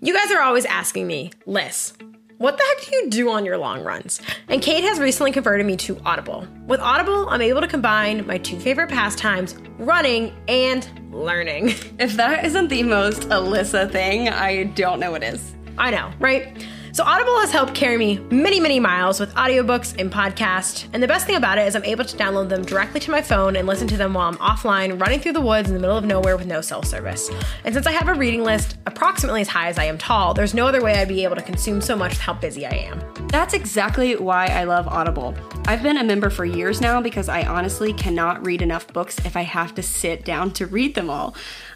You guys are always asking me, Lyss, what the heck do you do on your long runs? And Kait has recently converted me to Audible. With Audible, I'm able to combine my two favorite pastimes, running and learning. If that isn't the most Alyssa thing, I don't know what is. I know, right? So Audible has helped carry me many, many miles with audiobooks and podcasts. And the best thing about it is I'm able to download them directly to my phone and listen to them while I'm offline, running through the woods in the middle of nowhere with no cell service. And since I have a reading list approximately as high as I am tall, there's no other way I'd be able to consume so much with how busy I am. That's exactly why I love Audible. I've been a member for years now because I honestly cannot read enough books if I have to sit down to read them all.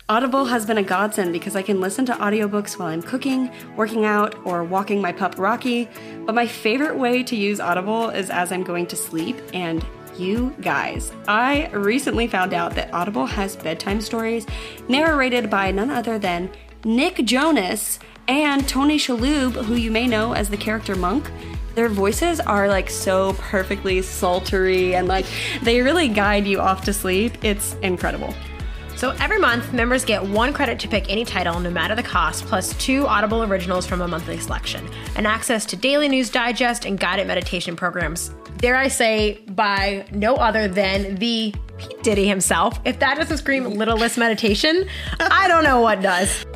Audible has been a godsend because I can listen to audiobooks while I'm cooking, working out, or walking my pup Rocky. But my favorite way to use Audible is as I'm going to sleep. And you guys, I recently found out that Audible has bedtime stories narrated by none other than Nick Jonas and Tony Shalhoub, who you may know as the character Monk. Their voices are like so perfectly sultry and like they really guide you off to sleep. It's incredible. So every month, members get one credit to pick any title, no matter the cost, plus two Audible originals from a monthly selection, and access to daily news digest and guided meditation programs. Dare I say, by no other than the Pete Diddy himself. If that doesn't scream Little Lyss Meditation, I don't know what does.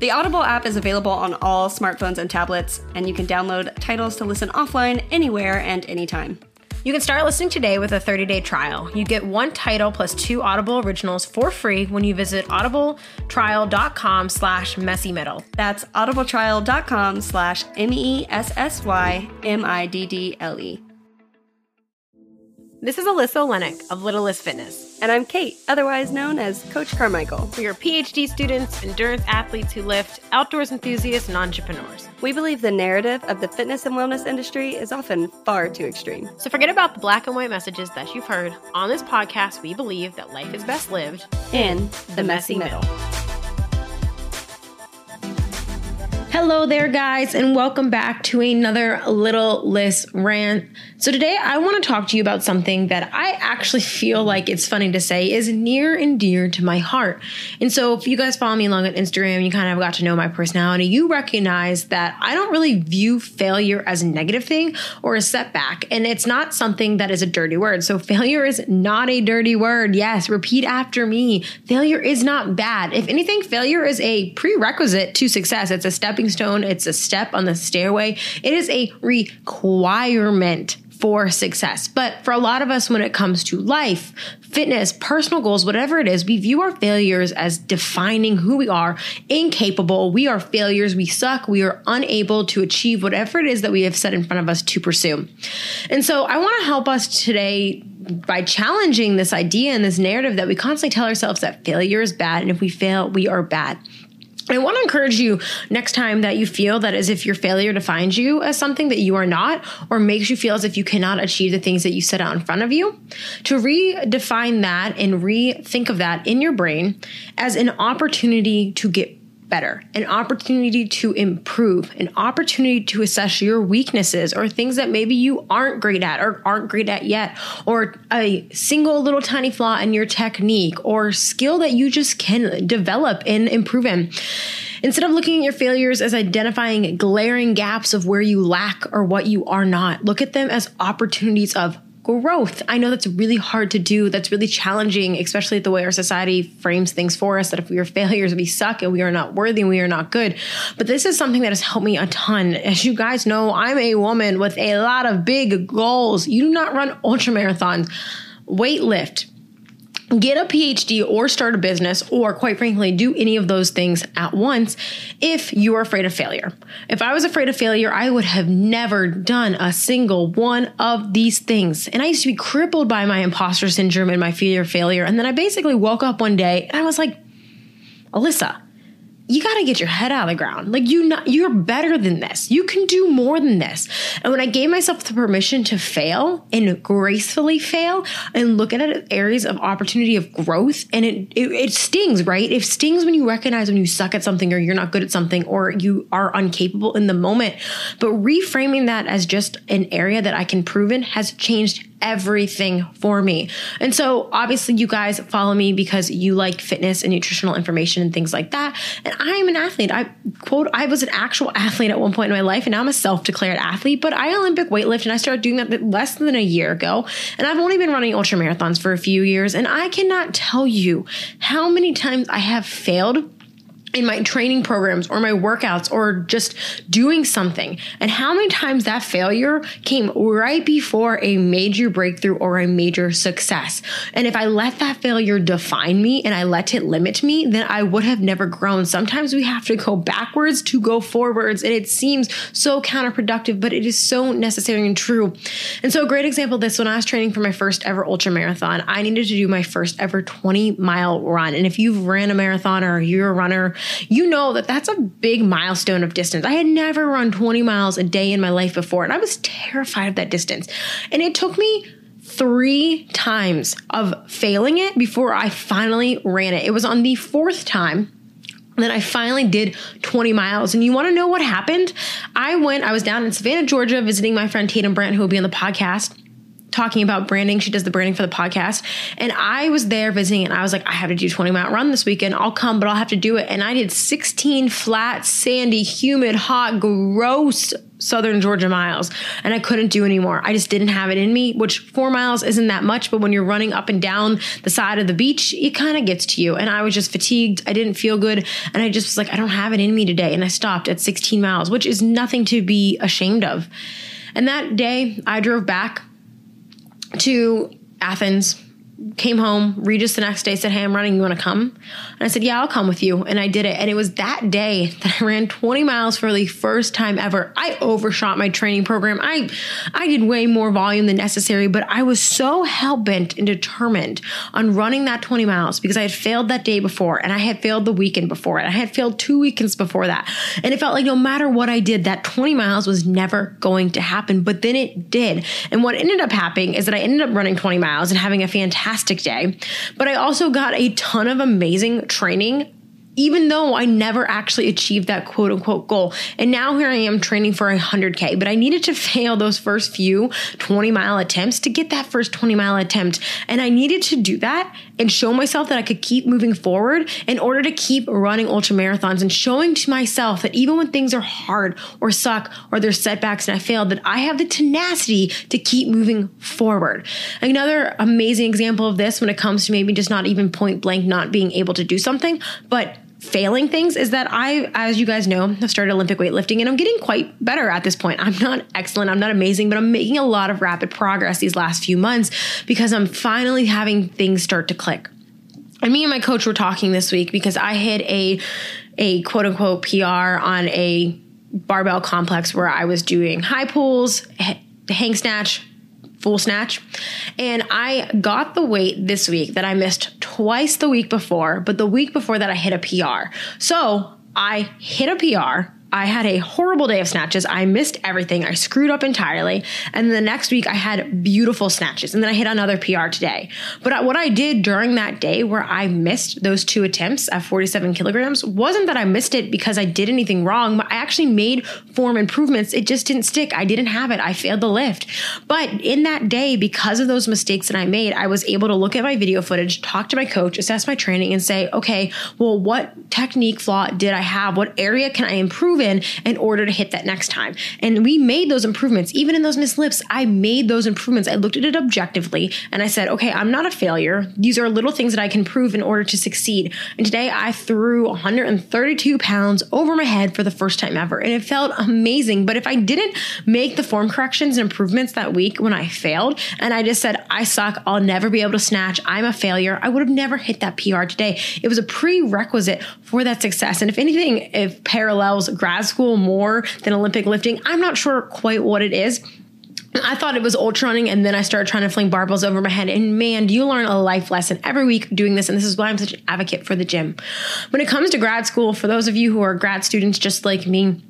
The Audible app is available on all smartphones and tablets, and you can download titles to listen offline anywhere and anytime. You can start listening today with a 30-day trial. You get one title plus two Audible originals for free when you visit audibletrial.com slash messymiddle. That's audibletrial.com slash M-E-S-S-Y-M-I-D-D-L-E. This is Alyssa Olenek of Little Lyss Fitness. And I'm Kait, otherwise known as Coach Carmichael. We are PhD students, endurance athletes who lift, outdoors enthusiasts, and entrepreneurs. We believe the narrative of the fitness and wellness industry is often far too extreme. So forget about the black and white messages that you've heard. On this podcast, we believe that life is best lived in the, messy, middle. Hello there, guys, and welcome back to another Little Lyss rant. So, today I want to talk to you about something that I actually feel like it's funny to say is near and dear to my heart. And so, if you guys follow me along on Instagram, you kind of got to know my personality, you recognize that I don't really view failure as a negative thing or a setback. And it's not something that is a dirty word. So, failure is not a dirty word. Yes, repeat after me. Failure is not bad. If anything, failure is a prerequisite to success, it's a stepping stone, it's a step on the stairway. It is a requirement for success. But for a lot of us, when it comes to life, fitness, personal goals, whatever it is, we view our failures as defining who we are, incapable. We are failures. We suck. We are unable to achieve whatever it is that we have set in front of us to pursue. And so I want to help us today by challenging this idea and this narrative that we constantly tell ourselves that failure is bad. And if we fail, we are bad. I want to encourage you next time that you feel that as if your failure defines you as something that you are not, or makes you feel as if you cannot achieve the things that you set out in front of you, to redefine that and rethink of that in your brain as an opportunity to get better, an opportunity to improve, an opportunity to assess your weaknesses or things that maybe you aren't great at or aren't great at yet, or a single little tiny flaw in your technique or skill that you just can develop and improve in. Instead of looking at your failures as identifying glaring gaps of where you lack or what you are not, look at them as opportunities of growth. I know that's really hard to do. That's really challenging, especially the way our society frames things for us that if we are failures, we suck and we are not worthy and we are not good. But this is something that has helped me a ton. As you guys know, I'm a woman with a lot of big goals. You do not run ultra marathons, weight lift, get a PhD or start a business, or quite frankly, do any of those things at once if you are afraid of failure. If I was afraid of failure, I would have never done a single one of these things. And I used to be crippled by my imposter syndrome and my fear of failure. And then I basically woke up one day and I was like, Alyssa, you got to get your head out of the ground. Like you not you're better than this. You can do more than this. And when I gave myself the permission to fail and gracefully fail and look at it areas of opportunity of growth and it, it it stings, right? It stings when you recognize when you suck at something or you're not good at something or you are incapable in the moment. But reframing that as just an area that I can prove in has changed everything for me. And so obviously you guys follow me because you like fitness and nutritional information and things like that. And I am an athlete. I quote, I was an actual athlete at one point in my life and now I'm a self-declared athlete, but I Olympic weightlift and I started doing that less than a year ago. And I've only been running ultra marathons for a few years and I cannot tell you how many times I have failed in my training programs or my workouts or just doing something. And how many times that failure came right before a major breakthrough or a major success. And if I let that failure define me and I let it limit me, then I would have never grown. Sometimes we have to go backwards to go forwards. And it seems so counterproductive, but it is so necessary and true. And so a great example of this, when I was training for my first ever ultra marathon, I needed to do my first ever 20 mile run. And if you've ran a marathon or you're a runner, you know that that's a big milestone of distance. I had never run 20 miles a day in my life before, and I was terrified of that distance. And it took me three times of failing it before I finally ran it. It was on the fourth time that I finally did 20 miles. And you want to know what happened? I went, I was down in Savannah, Georgia, visiting my friend Tatum Brandt, who will be on the podcast talking about branding. She does the branding for the podcast. And I was there visiting and I was like, I have to do 20 mile run this weekend. I'll come, but I'll have to do it. And I did 16 flat, sandy, humid, hot, gross southern Georgia miles and I couldn't do anymore. I just didn't have it in me, which four miles isn't that much, but when you're running up and down the side of the beach, it kind of gets to you. And I was just fatigued. I didn't feel good. And I just was like, I don't have it in me today. And I stopped at 16 miles, which is nothing to be ashamed of. And that day I drove back to Athens came home. Regis the next day said, Hey, I'm running. You want to come? And I said, Yeah, I'll come with you. And I did it. And it was that day that I ran 20 miles for the first time ever. I overshot my training program. I, I did way more volume than necessary, but I was so hell bent and determined on running that 20 miles because I had failed that day before and I had failed the weekend before and I had failed two weekends before that. And it felt like no matter what I did, that 20 miles was never going to happen. But then it did. And what ended up happening is that I ended up running 20 miles and having a fantastic fantastic day. But I also got a ton of amazing training even though I never actually achieved that quote unquote goal. And now here I am training for a 100K, but I needed to fail those first few 20 mile attempts to get that first 20 mile attempt. And I needed to do that and show myself that I could keep moving forward in order to keep running ultra marathons and showing to myself that even when things are hard or suck or there's setbacks and I failed, that I have the tenacity to keep moving forward. Another amazing example of this when it comes to maybe just not even point blank not being able to do something, but failing things is that I, as you guys know, have started Olympic weightlifting and I'm getting quite better at this point. I'm not excellent, I'm not amazing, but I'm making a lot of rapid progress these last few months because I'm finally having things start to click. And me and my coach were talking this week because I hit a a quote unquote PR on a barbell complex where I was doing high pulls, hang snatch, full snatch. And I got the weight this week that I missed twice the week before, but the week before that I hit a PR. So I hit a PR I had a horrible day of snatches. I missed everything. I screwed up entirely. And the next week I had beautiful snatches. And then I hit another PR today. But what I did during that day where I missed those two attempts at 47 kilograms wasn't that I missed it because I did anything wrong. I actually made form improvements. It just didn't stick. I didn't have it. I failed the lift. But in that day, because of those mistakes that I made, I was able to look at my video footage, talk to my coach, assess my training, and say, okay, well, what technique flaw did I have? What area can I improve in in order to hit that next time. And we made those improvements. Even in those missed lips, I made those improvements. I looked at it objectively and I said, okay, I'm not a failure. These are little things that I can prove in order to succeed. And today I threw 132 pounds over my head for the first time ever. And it felt amazing. But if I didn't make the form corrections and improvements that week when I failed and I just said, I suck, I'll never be able to snatch, I'm a failure, I would have never hit that PR today. It was a prerequisite for that success. And if anything, if parallels grad school more than Olympic lifting, I'm not sure quite what it is. I thought it was ultra running, and then I started trying to fling barbells over my head. And man, do you learn a life lesson every week doing this? And this is why I'm such an advocate for the gym. When it comes to grad school, for those of you who are grad students just like me,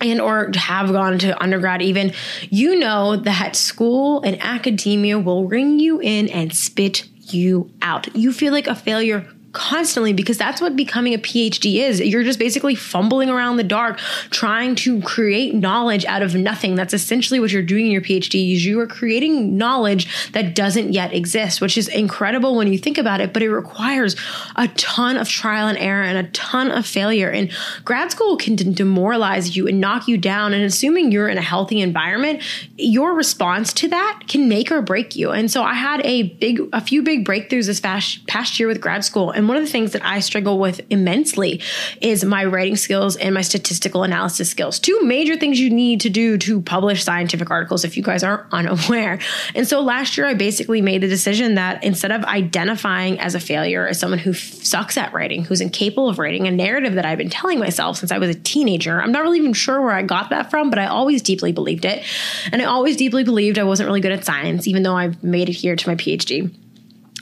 and or have gone to undergrad even you know that school and academia will ring you in and spit you out you feel like a failure constantly because that's what becoming a PhD is. You're just basically fumbling around the dark trying to create knowledge out of nothing. That's essentially what you're doing in your PhD is you are creating knowledge that doesn't yet exist, which is incredible when you think about it, but it requires a ton of trial and error and a ton of failure. And grad school can demoralize you and knock you down. And assuming you're in a healthy environment, your response to that can make or break you. And so I had a big, a few big breakthroughs this past, past year with grad school. And one of the things that I struggle with immensely is my writing skills and my statistical analysis skills. Two major things you need to do to publish scientific articles if you guys are unaware. And so last year I basically made the decision that instead of identifying as a failure as someone who sucks at writing, who's incapable of writing, a narrative that I've been telling myself since I was a teenager. I'm not really even sure where I got that from, but I always deeply believed it. And I always deeply believed I wasn't really good at science, even though I've made it here to my PhD.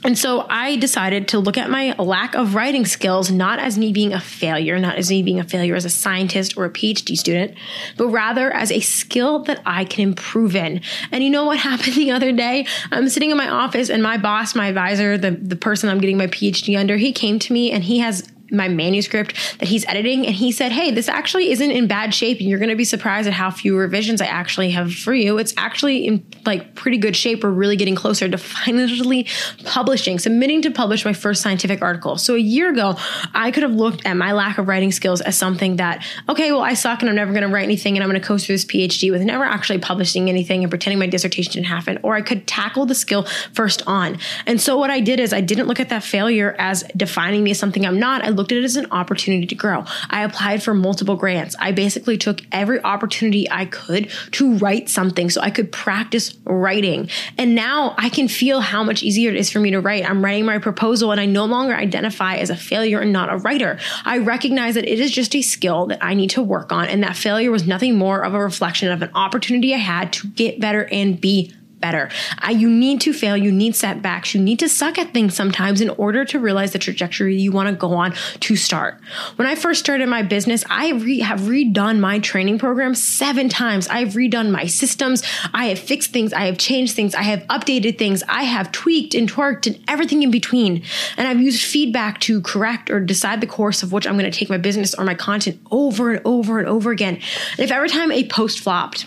And so I decided to look at my lack of writing skills not as me being a failure, not as me being a failure as a scientist or a PhD student, but rather as a skill that I can improve in. And you know what happened the other day? I'm sitting in my office and my boss, my advisor, the, the person I'm getting my PhD under, he came to me and he has my manuscript that he's editing and he said hey this actually isn't in bad shape and you're going to be surprised at how few revisions i actually have for you. It's actually in like pretty good shape. We're really getting closer to finally publishing. Submitting to publish my first scientific article. So a year ago i could have looked at my lack of writing skills as something that okay well i suck and i'm never going to write anything and i'm going to coast through this phd with never actually publishing anything and pretending my dissertation didn't happen or i could tackle the skill first on. And so what i did is i didn't look at that failure as defining me as something i'm not. I looked at it as an opportunity to grow. I applied for multiple grants. I basically took every opportunity I could to write something so I could practice writing. And now I can feel how much easier it is for me to write. I'm writing my proposal and I no longer identify as a failure and not a writer. I recognize that it is just a skill that I need to work on. And that failure was nothing more of a reflection of an opportunity I had to get better and be better. Uh, you need to fail. You need setbacks. You need to suck at things sometimes in order to realize the trajectory you want to go on to start. When I first started my business, I re- have redone my training program seven times. I've redone my systems. I have fixed things. I have changed things. I have updated things. I have tweaked and twerked and everything in between. And I've used feedback to correct or decide the course of which I'm going to take my business or my content over and over and over again. And if every time a post flopped,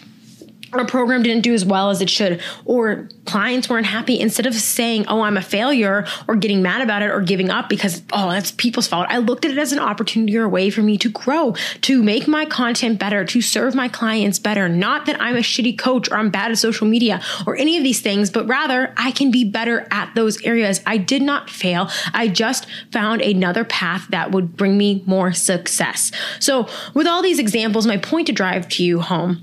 a program didn't do as well as it should, or clients weren't happy, instead of saying, Oh, I'm a failure, or getting mad about it, or giving up because, oh, that's people's fault, I looked at it as an opportunity or a way for me to grow, to make my content better, to serve my clients better. Not that I'm a shitty coach or I'm bad at social media or any of these things, but rather I can be better at those areas. I did not fail. I just found another path that would bring me more success. So, with all these examples, my point to drive to you home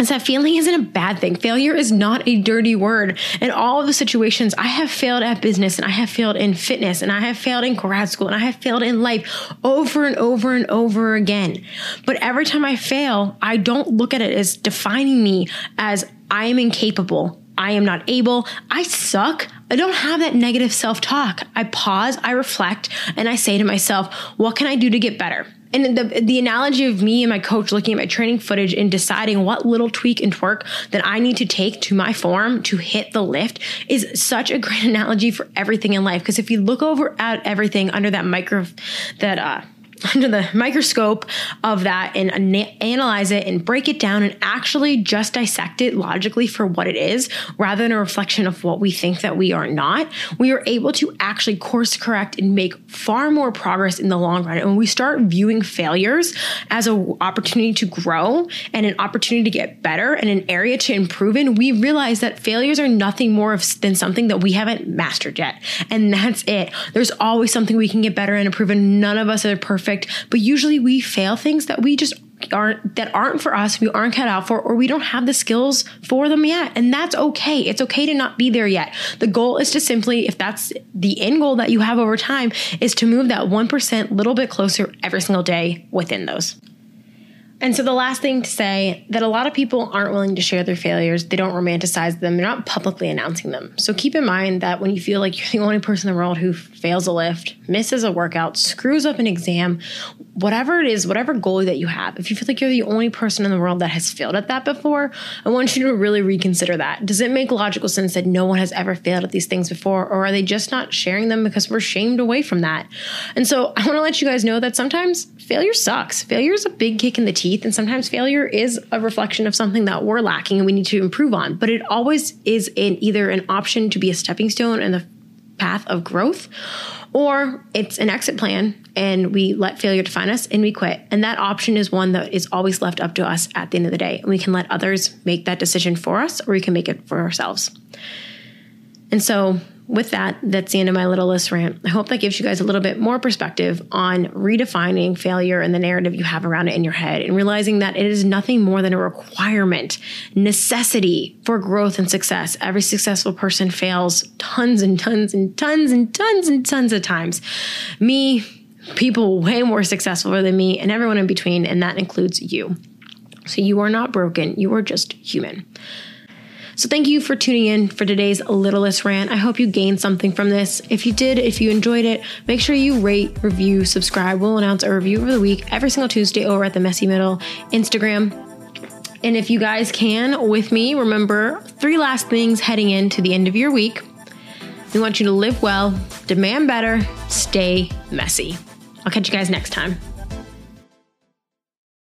is that failing isn't a bad thing. Failure is not a dirty word. In all of the situations, I have failed at business and I have failed in fitness and I have failed in grad school and I have failed in life over and over and over again. But every time I fail, I don't look at it as defining me as I am incapable. I am not able. I suck. I don't have that negative self talk. I pause, I reflect, and I say to myself, what can I do to get better? And the the analogy of me and my coach looking at my training footage and deciding what little tweak and twerk that I need to take to my form to hit the lift is such a great analogy for everything in life. Because if you look over at everything under that micro, that uh, under the microscope of that and analyze it and break it down and actually just dissect it logically for what it is rather than a reflection of what we think that we are not, we are able to actually course correct and make far more progress in the long run. And when we start viewing failures as an opportunity to grow and an opportunity to get better and an area to improve in, we realize that failures are nothing more than something that we haven't mastered yet. And that's it. There's always something we can get better and improve, and none of us are perfect perfect, but usually we fail things that we just aren't that aren't for us, we aren't cut out for, or we don't have the skills for them yet. And that's okay. It's okay to not be there yet. The goal is to simply, if that's the end goal that you have over time, is to move that 1% little bit closer every single day within those. And so, the last thing to say that a lot of people aren't willing to share their failures. They don't romanticize them. They're not publicly announcing them. So, keep in mind that when you feel like you're the only person in the world who fails a lift, misses a workout, screws up an exam, whatever it is, whatever goal that you have, if you feel like you're the only person in the world that has failed at that before, I want you to really reconsider that. Does it make logical sense that no one has ever failed at these things before, or are they just not sharing them because we're shamed away from that? And so, I want to let you guys know that sometimes failure sucks. Failure is a big kick in the teeth teeth. And sometimes failure is a reflection of something that we're lacking and we need to improve on. But it always is in either an option to be a stepping stone in the path of growth, or it's an exit plan and we let failure define us and we quit. And that option is one that is always left up to us at the end of the day. And we can let others make that decision for us or we can make it for ourselves. And so with that, that's the end of my Little Lyss rant. I hope that gives you guys a little bit more perspective on redefining failure and the narrative you have around it in your head and realizing that it is nothing more than a requirement, necessity for growth and success. Every successful person fails tons and tons and tons and tons and tons of times. Me, people way more successful than me, and everyone in between, and that includes you. So you are not broken, you are just human. So thank you for tuning in for today's Little Lyss rant. I hope you gained something from this. If you did, if you enjoyed it, make sure you rate, review, subscribe. We'll announce a review of the week every single Tuesday over at the Messy Middle Instagram. And if you guys can, with me, remember three last things heading into the end of your week. We want you to live well, demand better, stay messy. I'll catch you guys next time.